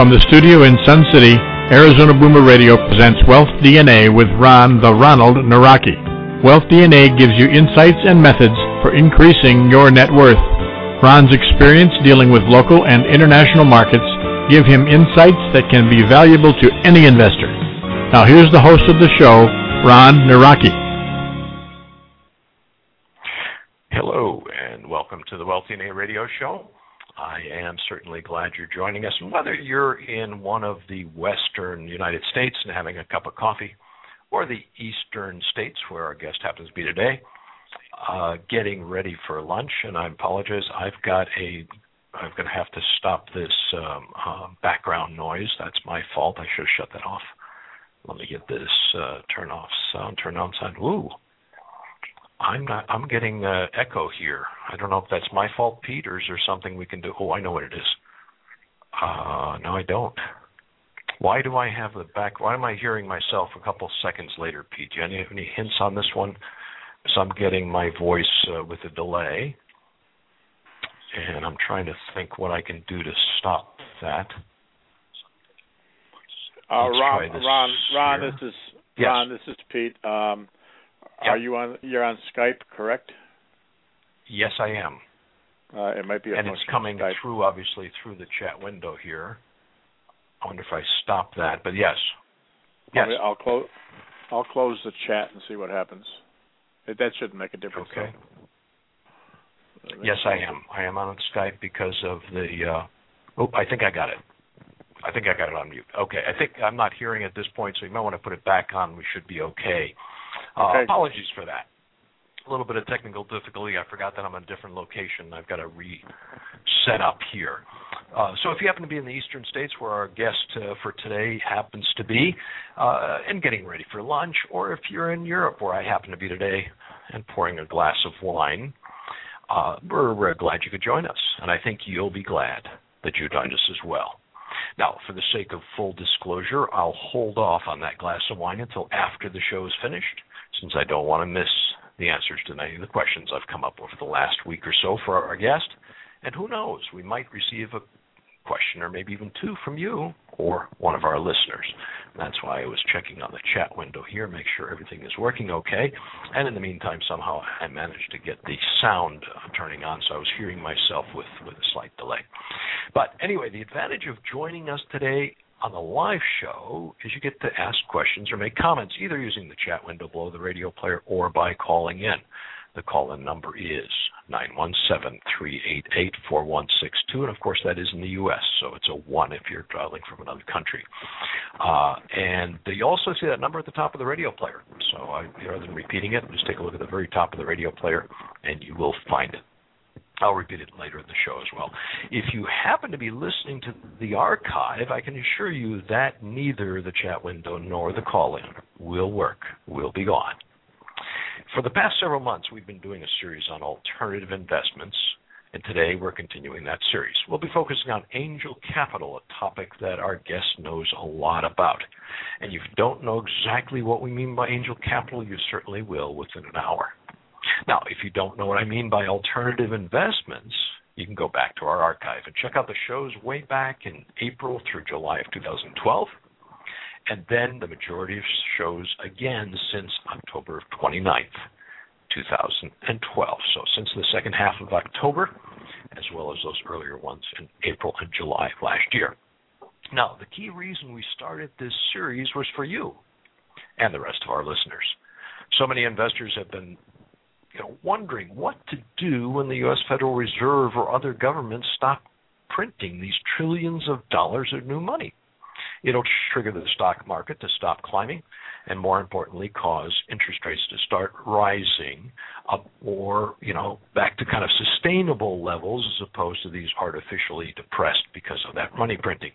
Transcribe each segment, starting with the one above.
From the studio in Sun City, Arizona Boomer Radio presents Wealth DNA with Ron the Ronald Nawrocki. Wealth DNA gives you insights and methods for increasing your net worth. Ron's experience dealing with local and international markets give him insights that can be valuable to any investor. Now here's the host of the show, Ron Nawrocki. Hello and welcome to the Wealth DNA Radio Show. I am certainly glad you're joining us. Whether you're in one of the western United States and having a cup of coffee, or the eastern states where our guest happens to be today, uh, getting ready for lunch. And I apologize, I've got a I'm going to have to stop this um, uh, background noise. That's my fault. I should have shut that off. Let me get this uh, turn off sound, turn on sound. Ooh, I'm not. I'm getting uh, echo here. I don't know if that's my fault, Pete, or is there something we can do? Oh, I know what it is. Uh, no, I don't. Why do I have the back? Why am I hearing myself a couple seconds later, Pete? Do you have any, any hints on this one? So I'm getting my voice uh, with a delay, and I'm trying to think what I can do to stop that. Uh, Ron, Ron, Ron, this is yes. Ron. This is Pete. Um, Yep. Are you on? You're on Skype, correct? Yes, I am. Uh, it might be a and it's coming Skype. through, obviously, through the chat window here. I wonder if I stop that, but yes, yes. I'll, I'll close. I'll close the chat and see what happens. That shouldn't make a difference. Okay. Yes, I am. I am on Skype because of the. Uh, oh, I think I got it. I think I got it on mute. Okay, I think I'm not hearing at this point, so you might want to put it back on. We should be okay. Uh, Okay. Apologies for that. A little bit of technical difficulty. I forgot that I'm in a different location. I've got to reset up here. Uh, so if you happen to be in the eastern states where our guest uh, for today happens to be, uh, and getting ready for lunch, or if you're in Europe where I happen to be today and pouring a glass of wine, uh, we're, we're glad you could join us, and I think you'll be glad that you joined us as well. Now, for the sake of full disclosure, I'll hold off on that glass of wine until after the show is finished, since I don't want to miss the answers to many of the questions I've come up with the last week or so for our guest. And who knows, we might receive a question or maybe even two from you or one of our listeners. That's why I was checking on the chat window here, make sure everything is working okay. And in the meantime, somehow I managed to get the sound turning on, so I was hearing myself with, with a slight delay. But anyway, the advantage of joining us today on the live show is you get to ask questions or make comments either using the chat window below the radio player or by calling in. The call in number is 917-388-4162 and of course that is in the US so it's a 1 if you're dialing from another country. Uh, and you also see that number at the top of the radio player. So I, rather than repeating it, just take a look at the very top of the radio player and you will find it. I'll repeat it later in the show as well. If you happen to be listening to the archive, I can assure you that neither the chat window nor the call in will work, will be gone. For the past several months, we've been doing a series on alternative investments, and today we're continuing that series. We'll be focusing on angel capital, a topic that our guest knows a lot about. And if you don't know exactly what we mean by angel capital, you certainly will within an hour. Now, if you don't know what I mean by alternative investments, you can go back to our archive and check out the shows way back in April through July of 2012, and then the majority of shows again since October of 29th, 2012. So since the second half of October, as well as those earlier ones in April and July of last year. Now, the key reason we started this series was for you and the rest of our listeners. So many investors have been you know, wondering what to do when the U.S. Federal Reserve or other governments stop printing these trillions of dollars of new money. It'll trigger the stock market to stop climbing, and more importantly, cause interest rates to start rising up or you know back to kind of sustainable levels as opposed to these artificially depressed because of that money printing.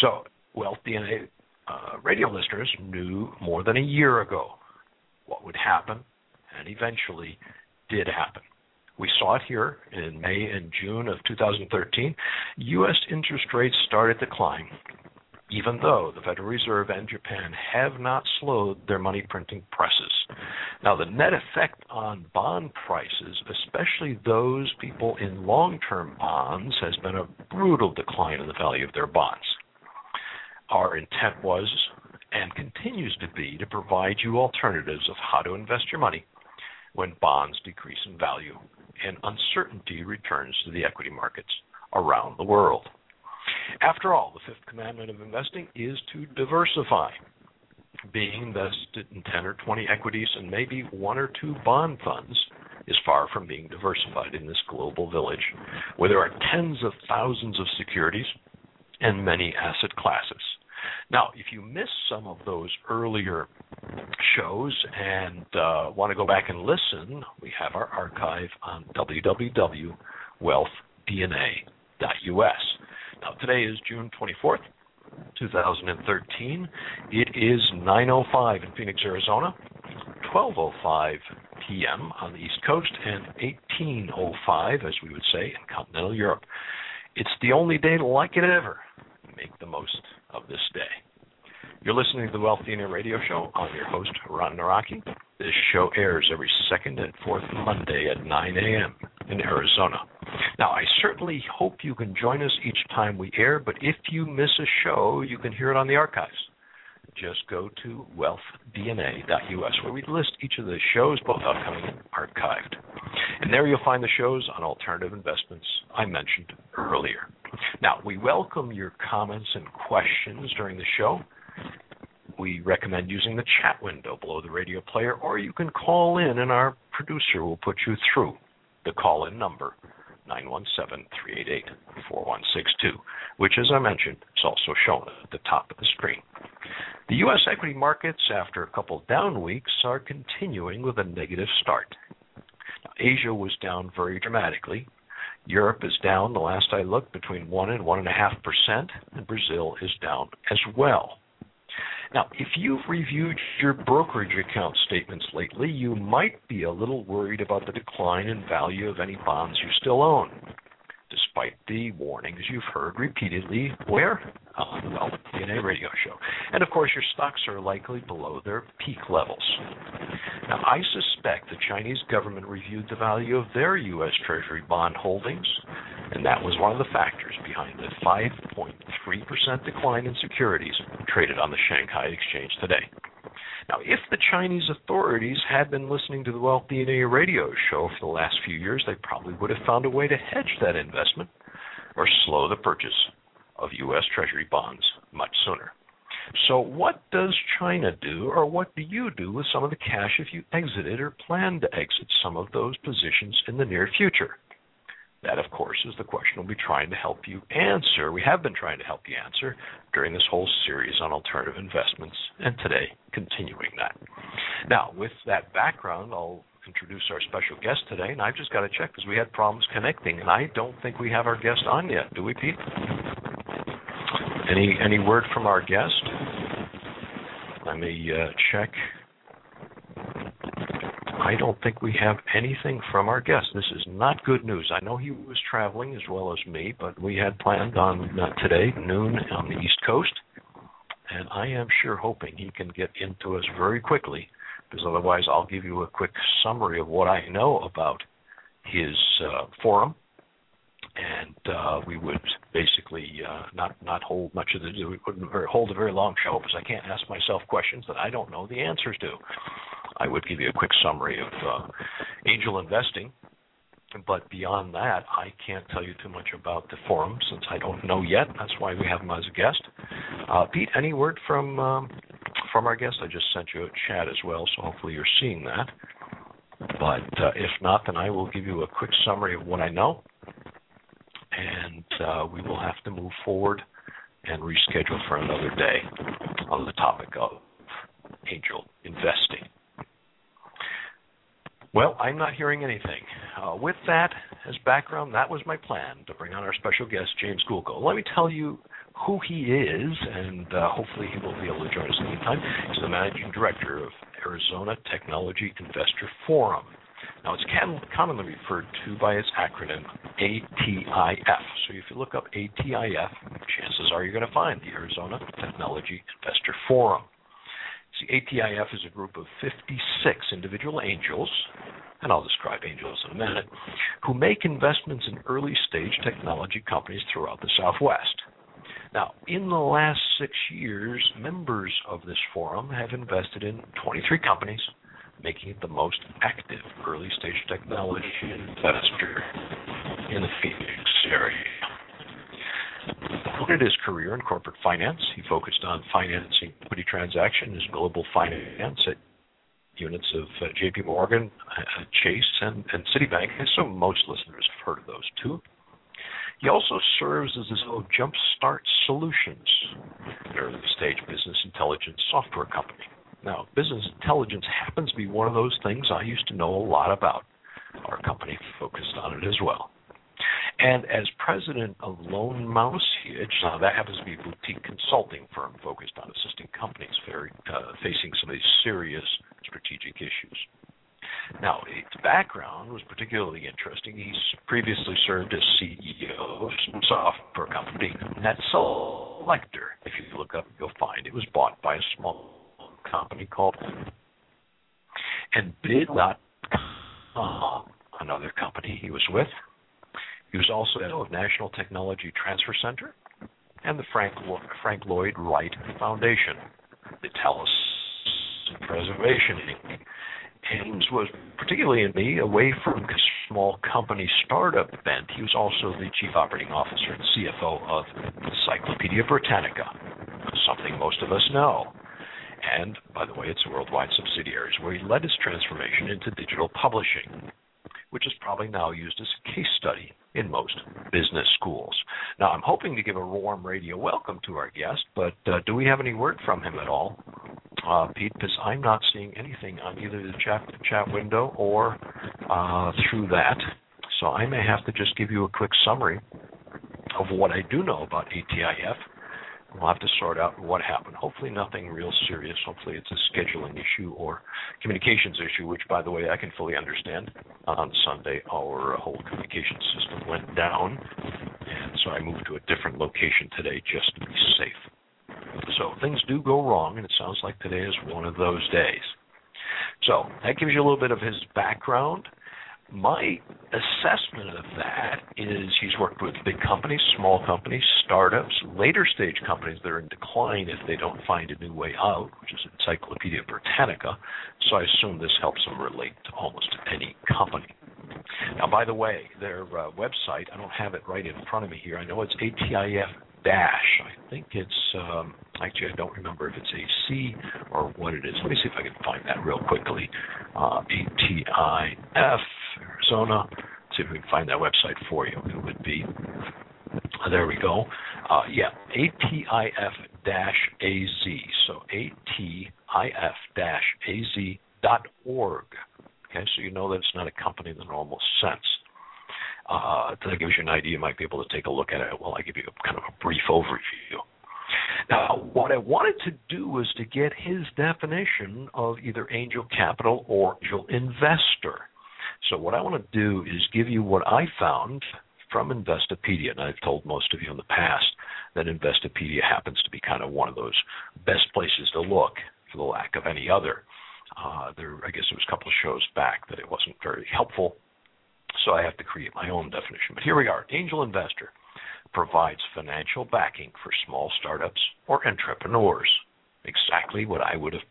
So, Wealth DNA uh, radio listeners knew more than a year ago what would happen and eventually did happen. We saw it here in May and June of 2013. U.S. interest rates started to climb, even though the Federal Reserve and Japan have not slowed their money printing presses. Now, the net effect on bond prices, especially those people in long term bonds, has been a brutal decline in the value of their bonds. our intent was and continues to be to provide you alternatives of how to invest your money when bonds decrease in value and uncertainty returns to the equity markets around the world. After all, the fifth commandment of investing is to diversify. Being invested in 10 or 20 equities and maybe one or two bond funds is far from being diversified in this global village where there are tens of thousands of securities and many asset classes. Now, if you missed some of those earlier shows and uh, want to go back and listen, we have our archive on www.wealthdna.us. Now, today is June 24th, 2013. It is 9:05 in Phoenix, Arizona, 12:05 p.m. on the East Coast, and 18:05, as we would say, in continental Europe. It's the only day like it ever. Make the most of this day. You're listening to the Wealth DNA Radio Show. I'm your host, Ron Nawrocki. This show airs every second and fourth Monday at 9 a.m. in Arizona. Now, I certainly hope you can join us each time we air, but if you miss a show, you can hear it on the archives. Just go to wealthdna.us where we list each of the shows, both upcoming and archived. And there you'll find the shows on alternative investments I mentioned earlier. Now, we welcome your comments and questions during the show. We recommend using the chat window below the radio player, or you can call in and our producer will put you through the call in number 917 388 4162, which, as I mentioned, is also shown at the top of the screen. The U.S. equity markets, after a couple down weeks, are continuing with a negative start. Now, Asia was down very dramatically. Europe is down, the last I looked, between 1 and 1.5%, and Brazil is down as well. Now, if you've reviewed your brokerage account statements lately, you might be a little worried about the decline in value of any bonds you still own, despite the warnings you've heard repeatedly where? On the Wealth DNA radio show. And of course, your stocks are likely below their peak levels. Now, I suspect the Chinese government reviewed the value of their U.S. Treasury bond holdings, and that was one of the factors behind the 5.3% decline in securities traded on the Shanghai Exchange today. Now, if the Chinese authorities had been listening to the Wealth DNA radio show for the last few years, they probably would have found a way to hedge that investment or slow the purchase of U.S. Treasury bonds much sooner. So, what does China do, or what do you do with some of the cash if you exited or plan to exit some of those positions in the near future? That, of course, is the question we'll be trying to help you answer. We have been trying to help you answer during this whole series on alternative investments, and today, continuing that. Now, with that background, I'll introduce our special guest today, and I've just got to check because we had problems connecting, and I don't think we have our guest on yet. Do we, Pete? Any any word from our guest? Let me uh, check. I don't think we have anything from our guest. This is not good news. I know he was traveling as well as me, but we had planned on uh, today, noon on the East Coast, and I am sure hoping he can get into us very quickly, because otherwise I'll give you a quick summary of what I know about his uh, forum and uh, we would basically uh, not not hold much of the we wouldn't hold a very long show because I can't ask myself questions that I don't know the answers to. I would give you a quick summary of uh, angel investing, but beyond that, I can't tell you too much about the forum since I don't know yet. That's why we have him as a guest. Uh, Pete, any word from um, from our guest? I just sent you a chat as well, so hopefully you're seeing that. But uh, if not, then I will give you a quick summary of what I know and uh, we will have to move forward and reschedule for another day on the topic of angel investing. Well, I'm not hearing anything. Uh, with that as background, that was my plan to bring on our special guest, James Goulka. Let me tell you who he is, and uh, hopefully he will be able to join us anytime. He's the managing director of Arizona Technology Investor Forum. Now, it's commonly referred to by its acronym ATIF. So if you look up ATIF, chances are you're going to find the Arizona Technology Investor Forum. See, ATIF is a group of 56 individual angels, and I'll describe angels in a minute, who make investments in early stage technology companies throughout the Southwest. Now, in the last six years, members of this forum have invested in 23 companies, making it the most active early stage technology investor in the Phoenix area. Started his career in corporate finance. He focused on financing equity transactions, global finance at units of uh, J.P. Morgan, uh, Chase, and, and Citibank. So most listeners have heard of those two. He also serves as the CEO of Jumpstart Solutions, an early stage business intelligence software company. Now, business intelligence happens to be one of those things I used to know a lot about. Our company focused on it as well. And as president of Lone Mouse Hedge, now that happens to be a boutique consulting firm focused on assisting companies very, uh, facing some of these serious strategic issues. Now, his background was particularly interesting. He's previously served as CEO of some software company, NetSelector. If you look up, you'll find it was bought by a small company called and uh, another company he was with. He was also head of National Technology Transfer Center and the Frank, Frank Lloyd Wright Foundation, the Taliesin Preservation Inc. Ames was particularly in me away from small company startup bent. He was also the chief operating officer and CFO of Encyclopedia Britannica, something most of us know. And by the way, it's worldwide subsidiaries, where he led his transformation into digital publishing, which is probably now used as a case study in most business schools. Now, I'm hoping to give a warm radio welcome to our guest, but uh, do we have any word from him at all? Uh, Pete, because I'm not seeing anything on either the chat chat window or uh, through that. So I may have to just give you a quick summary of what I do know about ATIF We'll have to sort out what happened. Hopefully, nothing real serious. Hopefully, it's a scheduling issue or communications issue, which, by the way, I can fully understand. On Sunday, our whole communication system went down, and so I moved to a different location today just to be safe. So things do go wrong, and it sounds like today is one of those days. So that gives you a little bit of his background my assessment of that is he's worked with big companies, small companies, startups, later stage companies that are in decline if they don't find a new way out, which is Encyclopedia Britannica. So I assume this helps him relate to almost any company. Now, by the way, their uh, website, I don't have it right in front of me here. I know it's ATIF dash. I think it's um, actually I don't remember if it's a C or what it is. Let me see if I can find that real quickly. Uh, ATIF Arizona. Let's see if we can find that website for you. It would be there we go. Uh, yeah, ATIF AZ. So ATIF AZ dot org. Okay, so you know that it's not a company in the normal sense. Uh, that gives you an idea. You might be able to take a look at it while I give you a, kind of a brief overview. Now, what I wanted to do was to get his definition of either angel capital or angel investor. So, what I want to do is give you what I found from Investopedia, and I've told most of you in the past that Investopedia happens to be kind of one of those best places to look, for the lack of any other. Uh, there, I guess it was a couple of shows back that it wasn't very helpful so I have to create my own definition. But here we are. Angel investor provides financial backing for small startups or entrepreneurs. Exactly what I would have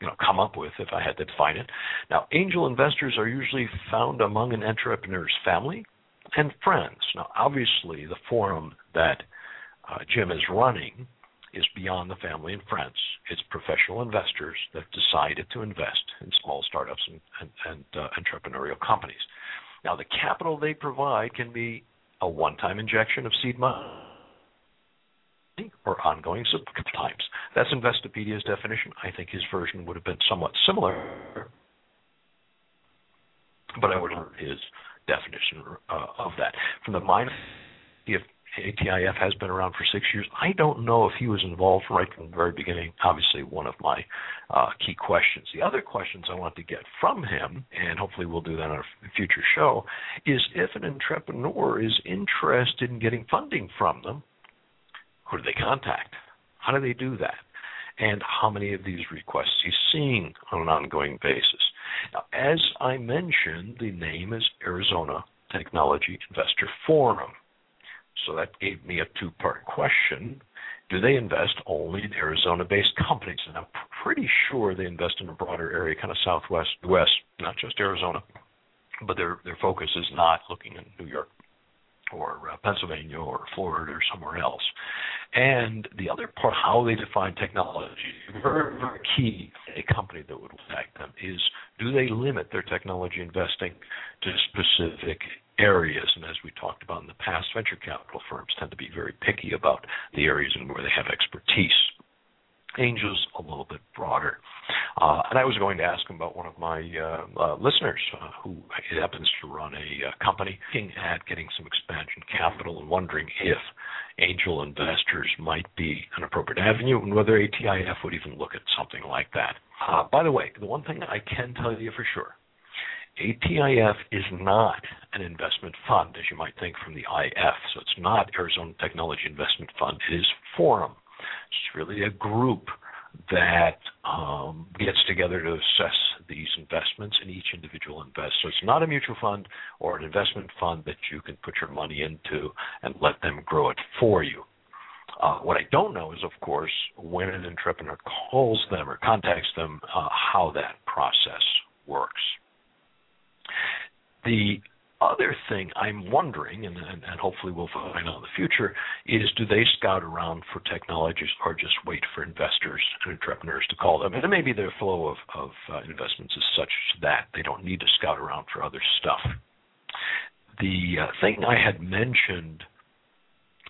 you know, come up with if I had to define it. Now, angel investors are usually found among an entrepreneur's family and friends. Now, obviously, the forum that uh, Jim is running is beyond the family and friends. It's professional investors that decided to invest in small startups and, and, and uh, entrepreneurial companies. Now, the capital they provide can be a one time injection of seed money or ongoing times. That's Investopedia's definition. I think his version would have been somewhat similar, but I would learn his definition uh, of that. From the mind of ATIF has been around for six years. I don't know if he was involved right from the very beginning. Obviously, one of my uh, key questions. The other questions I want to get from him, and hopefully we'll do that on a future show, is if an entrepreneur is interested in getting funding from them, who do they contact? How do they do that? And how many of these requests he's seeing on an ongoing basis. Now, as I mentioned, the name is Arizona Technology Investor Forum. So that gave me a two part question. do they invest only in Arizona-based companies? And I'm pretty sure they invest in a broader area, kind of southwest west, not just Arizona, but their their focus is not looking in New York or uh, Pennsylvania or Florida or somewhere else. And the other part, how they define technology, very, very key. A company that would affect them is do they limit their technology investing to specific areas? And as we talked about in the past, venture capital firms tend to be very picky about the areas in where they have expertise. Angels a little bit broader. Uh, and I was going to ask him about one of my uh, uh, listeners uh, who happens to run a uh, company looking at getting some expansion capital and wondering if angel investors might be an appropriate avenue and whether ATIF would even look at something like that. Uh, by the way, the one thing I can tell you for sure ATIF is not an investment fund, as you might think from the IF. So it's not Arizona Technology Investment Fund. It is Forum. It's really a group that um, gets together to assess these investments and each individual invests. So it's not a mutual fund or an investment fund that you can put your money into and let them grow it for you. Uh, what I don't know is, of course, when an entrepreneur calls them or contacts them, uh, how that process works. The other thing I'm wondering, and, and, and, hopefully we'll find out in the future, is do they scout around for technologies or just wait for investors and entrepreneurs to call them? And maybe their flow of, of uh, investments is such that they don't need to scout around for other stuff. The uh, thing I had mentioned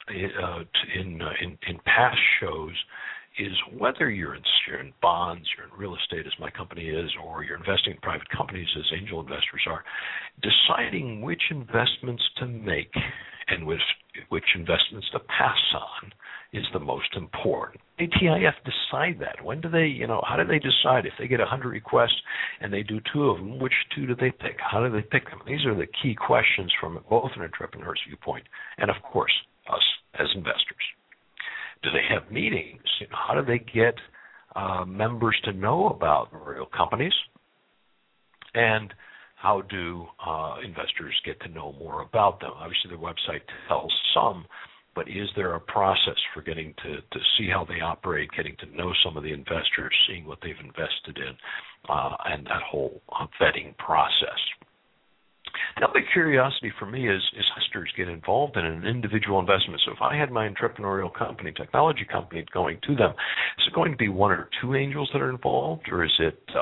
uh, in, uh, in, in past shows is whether you're in, you're in bonds, you're in real estate, as my company is, or you're investing in private companies, as angel investors are, deciding which investments to make and which, which investments to pass on is the most important. ATIF decide that. When do they, you know, how do they decide if they get 100 requests and they do two of them, which two do they pick? How do they pick them? These are the key questions from both an entrepreneur's viewpoint and, of course, us as investors. Do they have meetings? You know, how do they get uh, members to know about real companies? And how do uh, investors get to know more about them? Obviously, their website tells some, but is there a process for getting to, to see how they operate, getting to know some of the investors, seeing what they've invested in, uh, and that whole uh, vetting process? The other curiosity for me is is investors get involved in an individual investment. So if I had my entrepreneurial company, technology company going to them, is it going to be one or two angels that are involved, or is it uh,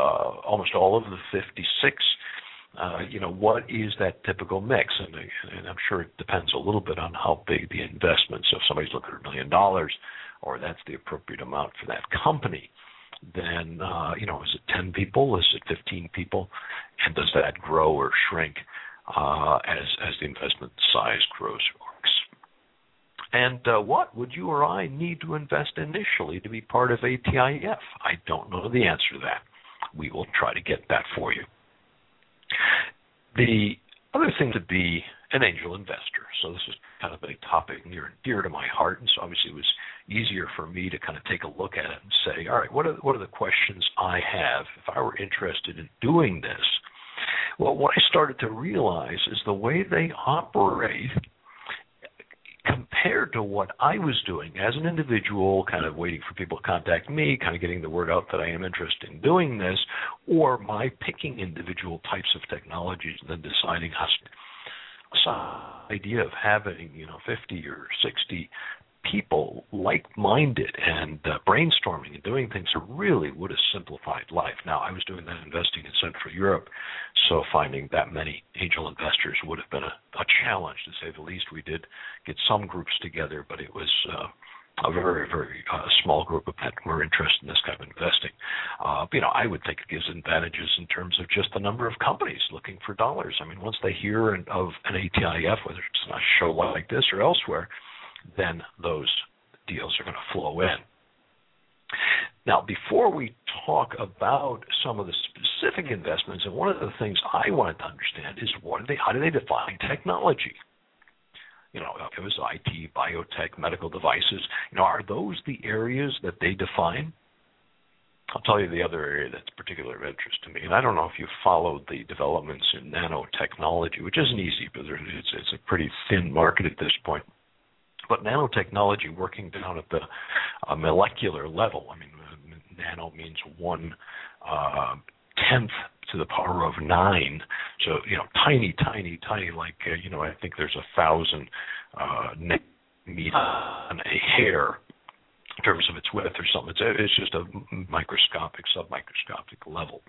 almost all of the 56? Uh, you know, what is that typical mix? And, and I'm sure it depends a little bit on how big the investment. So if somebody's looking at a million dollars, or that's the appropriate amount for that company, then uh, you know, is it 10 people? Is it 15 people? And does that grow or shrink? Uh, as as the investment size grows. And uh, what would you or I need to invest initially to be part of ATIF? I don't know the answer to that. We will try to get that for you. The other thing to be an angel investor. So this is kind of a topic near and dear to my heart, and so obviously it was easier for me to kind of take a look at it and say, all right, what are what are the questions I have if I were interested in doing this? Well, what I started to realize is the way they operate compared to what I was doing as an individual, kind of waiting for people to contact me, kind of getting the word out that I am interested in doing this, or my picking individual types of technologies and then deciding how some idea of having you know 50 or 60 people like-minded and uh, brainstorming and doing things that really would have simplified life. Now, I was doing that investing in Central Europe, so finding that many angel investors would have been a, a challenge, to say the least. We did get some groups together, but it was uh, a very, very uh, small group of that were interested in this kind of investing. Uh, you know, I would think it gives advantages in terms of just the number of companies looking for dollars. I mean, once they hear of an ATIF, whether it's a show like this or elsewhere, then those deals are going to flow in. Now, before we talk about some of the specific investments, and one of the things I wanted to understand is what do they, how do they define technology? You know, it was IT, biotech, medical devices, you know, are those the areas that they define? I'll tell you the other area that's particularly of interest to me, and I don't know if you followed the developments in nanotechnology, which isn't easy, but it's, it's a pretty thin market at this point But nanotechnology working down at the uh, molecular level, I mean, nano means one uh, tenth to the power of nine. So, you know, tiny, tiny, tiny, like, uh, you know, I think there's a thousand uh, nanometers on a hair in terms of its width or something. It's, it's just a microscopic, submicroscopic level.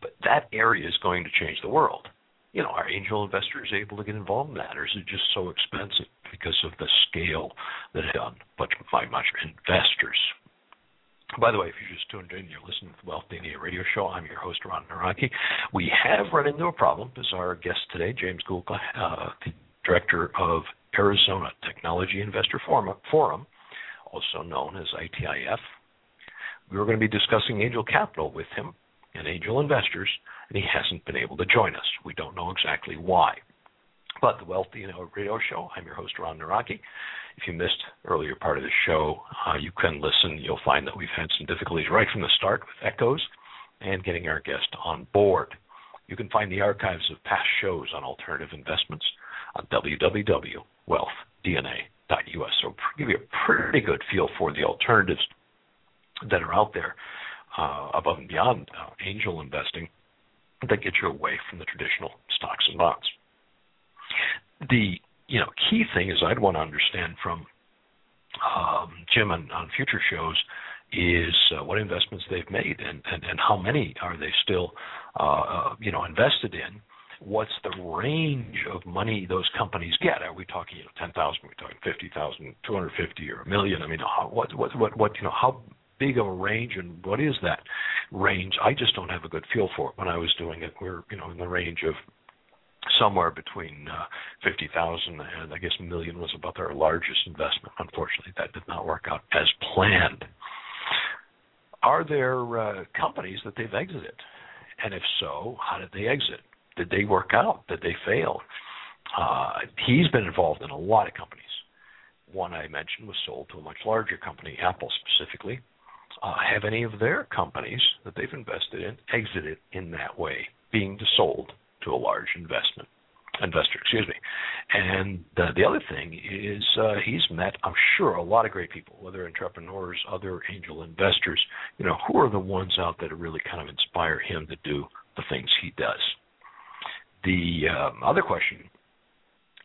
But that area is going to change the world you know, are angel investors able to get involved in that, or is it just so expensive because of the scale that it's done but by much investors? By the way, if you're just tuned in, you're listening to the Wealth DNA radio show. I'm your host, Ron Nawrocki. We have run into a problem as our guest today, James Goulka, uh, director of Arizona Technology Investor Forum, Forum, also known as ATIF. We were going to be discussing angel capital with him and angel investors and he hasn't been able to join us. We don't know exactly why. But the Wealth DNA Radio Show, I'm your host, Ron Nawrocki. If you missed earlier part of the show, uh, you can listen. You'll find that we've had some difficulties right from the start with echoes and getting our guest on board. You can find the archives of past shows on alternative investments on www.wealthdna.us. So give you a pretty good feel for the alternatives that are out there uh, above and beyond uh, angel investing that get you away from the traditional stocks and bonds. The you know key thing is I'd want to understand from um, Jim on, on future shows is uh, what investments they've made and, and, and how many are they still uh, uh, you know invested in. What's the range of money those companies get? Are we talking you know ten thousand? Are we talking fifty thousand, two hundred fifty, or a million? I mean, how, what what what what you know how big of a range and what is that range? I just don't have a good feel for it. When I was doing it, we're you know in the range of somewhere between uh, 50,000 and I guess a million was about our largest investment. Unfortunately, that did not work out as planned. Are there uh, companies that they've exited? And if so, how did they exit? Did they work out? Did they fail? Uh, he's been involved in a lot of companies. One I mentioned was sold to a much larger company, Apple specifically uh, have any of their companies that they've invested in exited in that way, being sold to a large investment investor, excuse me. And uh, the other thing is uh, he's met, I'm sure, a lot of great people, whether entrepreneurs, other angel investors. You know, who are the ones out there that really kind of inspire him to do the things he does? The um, other question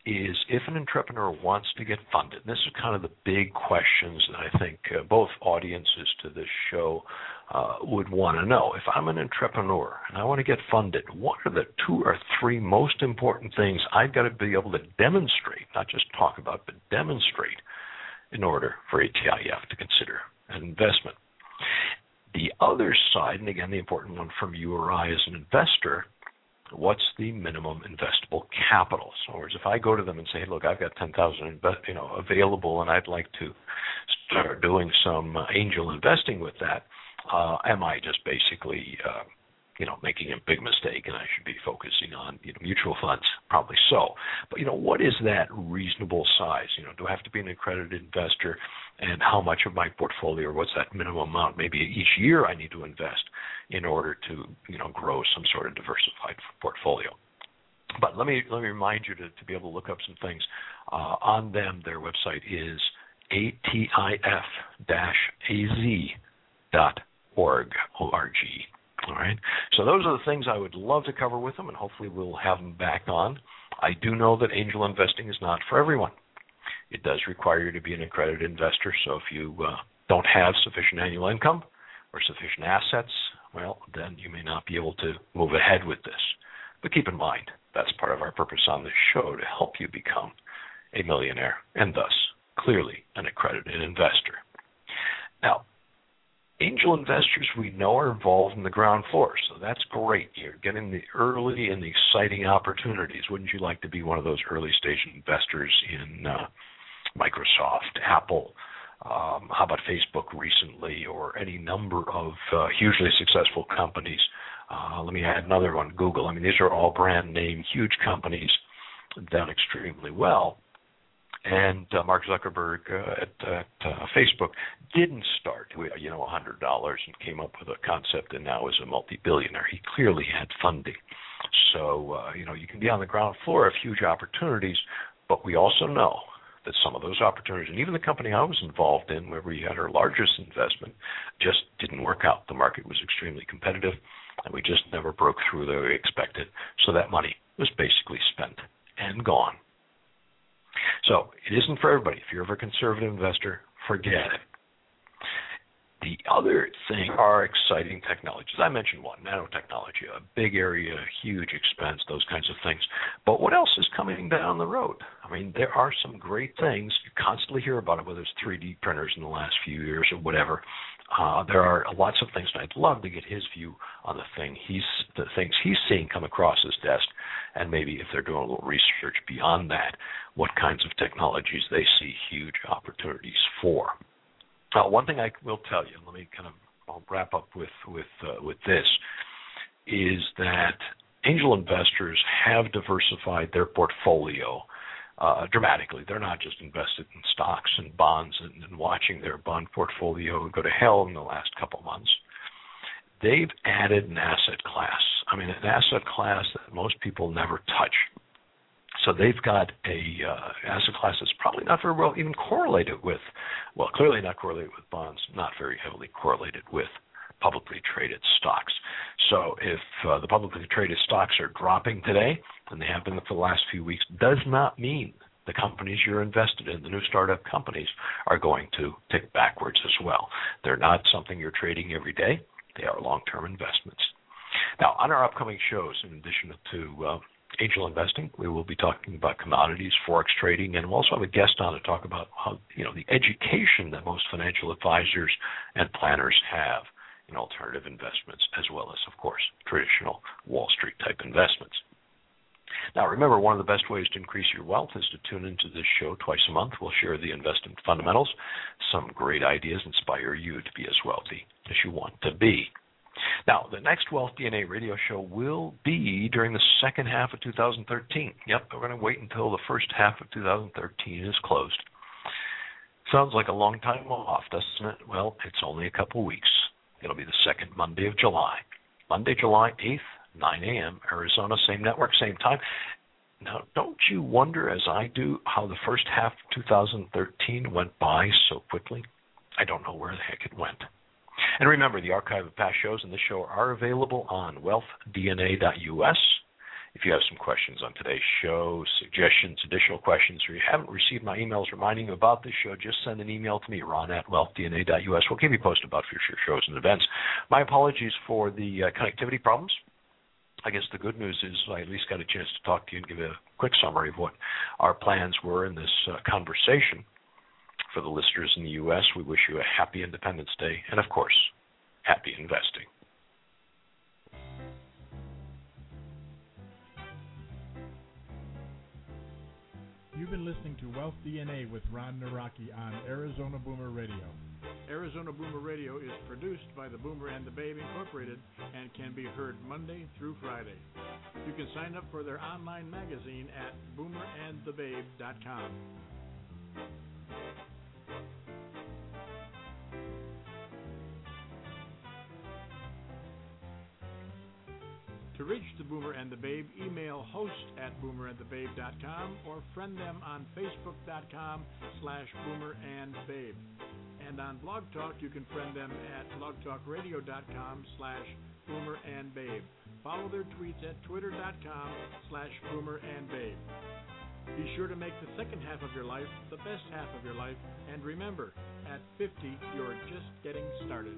is if an entrepreneur wants to get funded, this is kind of the big questions that I think uh, both audiences to this show uh, would want to know. If I'm an entrepreneur and I want to get funded, what are the two or three most important things I've got to be able to demonstrate, not just talk about, but demonstrate in order for ATIF to consider an investment? The other side, and again, the important one from you or I as an investor, what's the minimum investable capital? So, in other words, if I go to them and say, hey, look, I've got ten thousand, you know, available, and I'd like to start doing some uh, angel investing with that, uh, am I just basically uh, you know, making a big mistake and I should be focusing on, you know, mutual funds. Probably so. But, you know, what is that reasonable size? You know, do I have to be an accredited investor and how much of my portfolio or what's that minimum amount maybe each year I need to invest in order to, you know, grow some sort of diversified portfolio. But let me let me remind you to, to be able to look up some things uh, on them. Their website is atif-az.org. O-R-G. All right. So those are the things I would love to cover with them, and hopefully we'll have them back on. I do know that angel investing is not for everyone. It does require you to be an accredited investor. So if you uh, don't have sufficient annual income or sufficient assets, well, then you may not be able to move ahead with this. But keep in mind, that's part of our purpose on this show to help you become a millionaire and thus clearly an accredited investor. Now, angel investors we know are involved in the ground floor, so that's great. You're getting the early and the exciting opportunities. Wouldn't you like to be one of those early stage investors in uh, Microsoft, Apple? Um, how about Facebook recently, or any number of uh, hugely successful companies? Uh, let me add another one, Google. I mean, these are all brand name, huge companies done extremely well. And uh, Mark Zuckerberg uh, at, at uh, Facebook didn't start, with you know, $100 and came up with a concept and now is a multi-billionaire. He clearly had funding. So, uh, you know, you can be on the ground floor of huge opportunities, but we also know that some of those opportunities, and even the company I was involved in, where we had our largest investment, just didn't work out. The market was extremely competitive, and we just never broke through the way we expected. So that money was basically spent and gone. So it isn't for everybody. If you're ever a conservative investor, forget it. The other thing are exciting technologies. I mentioned one, nanotechnology, a big area, huge expense, those kinds of things. But what else is coming down the road? I mean, there are some great things. You constantly hear about it, whether it's 3D printers in the last few years or whatever. Uh, there are lots of things, and I'd love to get his view on the thing he's the things he's seeing come across his desk, and maybe if they're doing a little research beyond that, what kinds of technologies they see huge opportunities for. Now, one thing I will tell you, let me kind of I'll wrap up with with uh, with this, is that angel investors have diversified their portfolio uh, dramatically. They're not just invested in stocks and bonds and, and watching their bond portfolio go to hell in the last couple months. They've added an asset class. I mean, an asset class that most people never touch so they've got a uh, asset class that's probably not very well even correlated with, well, clearly not correlated with bonds, not very heavily correlated with publicly traded stocks. So if uh, the publicly traded stocks are dropping today, and they have been for the last few weeks, does not mean the companies you're invested in, the new startup companies, are going to tick backwards as well. They're not something you're trading every day. They are long-term investments. Now, on our upcoming shows, in addition to uh, angel investing. We will be talking about commodities, forex trading, and we'll also have a guest on to talk about how you know the education that most financial advisors and planners have in alternative investments, as well as, of course, traditional Wall Street type investments. Now, remember, one of the best ways to increase your wealth is to tune into this show twice a month. We'll share the investment fundamentals. Some great ideas inspire you to be as wealthy as you want to be. Now, the next Wealth DNA radio show will be during the second half of 2013. Yep, we're going to wait until the first half of 2013 is closed. Sounds like a long time off, doesn't it? Well, it's only a couple weeks. It'll be the second Monday of July. Monday, July 8th, 9 a.m., Arizona, same network, same time. Now, don't you wonder, as I do, how the first half of 2013 went by so quickly? I don't know where the heck it went. And remember, the archive of past shows and this show are available on wealthdna.us. If you have some questions on today's show, suggestions, additional questions, or you haven't received my emails reminding you about this show, just send an email to me, ron at wealthdna.us. We'll keep you posted about future shows and events. My apologies for the uh, connectivity problems. I guess the good news is I at least got a chance to talk to you and give a quick summary of what our plans were in this uh, conversation. For the listeners in the U.S., we wish you a happy Independence Day and, of course, happy investing. You've been listening to Wealth DNA with Ron Nawrocki on Arizona Boomer Radio. Arizona Boomer Radio is produced by the Boomer and the Babe Incorporated and can be heard Monday through Friday. You can sign up for their online magazine at boomerandthebabe.com. To reach the Boomer and the Babe, email host at boomerandthebabe.com or friend them on facebook.com slash boomerandbabe. And on Blog Talk, you can friend them at blogtalkradio.com slash boomerandbabe. Follow their tweets at twitter.com slash boomerandbabe. Be sure to make the second half of your life the best half of your life. And remember, at 50, you're just getting started.